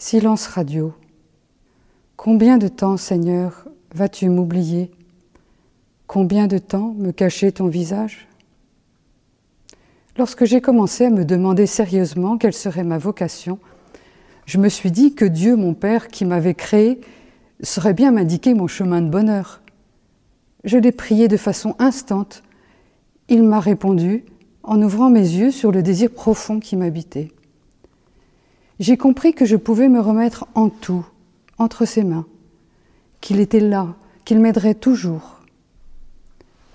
Silence radio. Combien de temps, Seigneur, vas-tu m'oublier? Combien de temps me cacher ton visage? Lorsque j'ai commencé à me demander sérieusement quelle serait ma vocation, je me suis dit que Dieu, mon Père, qui m'avait créé, saurait bien m'indiquer mon chemin de bonheur. Je l'ai prié de façon instante. Il m'a répondu en ouvrant mes yeux sur le désir profond qui m'habitait j'ai compris que je pouvais me remettre en tout, entre ses mains, qu'il était là, qu'il m'aiderait toujours.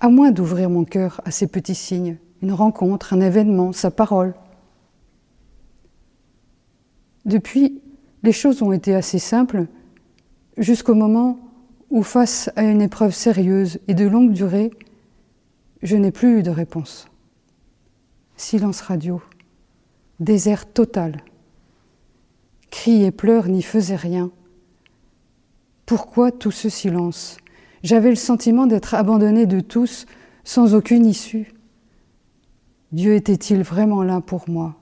À moins d'ouvrir mon cœur à ces petits signes, une rencontre, un événement, sa parole. Depuis, les choses ont été assez simples jusqu'au moment où, face à une épreuve sérieuse et de longue durée, je n'ai plus eu de réponse. Silence radio, désert total cris et pleurs n'y faisaient rien. Pourquoi tout ce silence? J'avais le sentiment d'être abandonné de tous sans aucune issue. Dieu était-il vraiment là pour moi?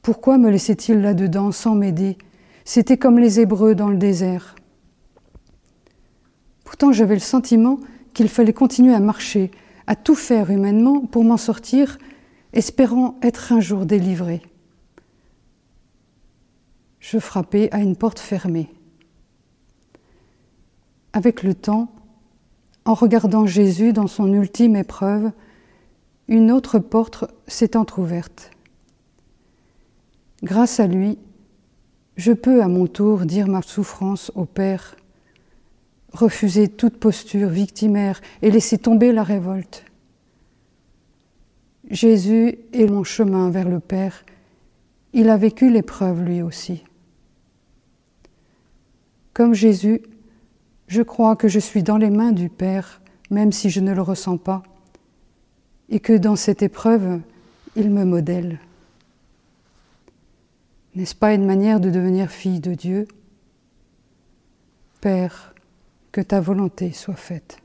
Pourquoi me laissait-il là-dedans sans m'aider? C'était comme les Hébreux dans le désert. Pourtant j'avais le sentiment qu'il fallait continuer à marcher, à tout faire humainement pour m'en sortir, espérant être un jour délivré je frappais à une porte fermée. Avec le temps, en regardant Jésus dans son ultime épreuve, une autre porte s'est entr'ouverte. Grâce à lui, je peux à mon tour dire ma souffrance au Père, refuser toute posture victimaire et laisser tomber la révolte. Jésus est mon chemin vers le Père. Il a vécu l'épreuve lui aussi. Comme Jésus, je crois que je suis dans les mains du Père, même si je ne le ressens pas, et que dans cette épreuve, il me modèle. N'est-ce pas une manière de devenir fille de Dieu? Père, que ta volonté soit faite.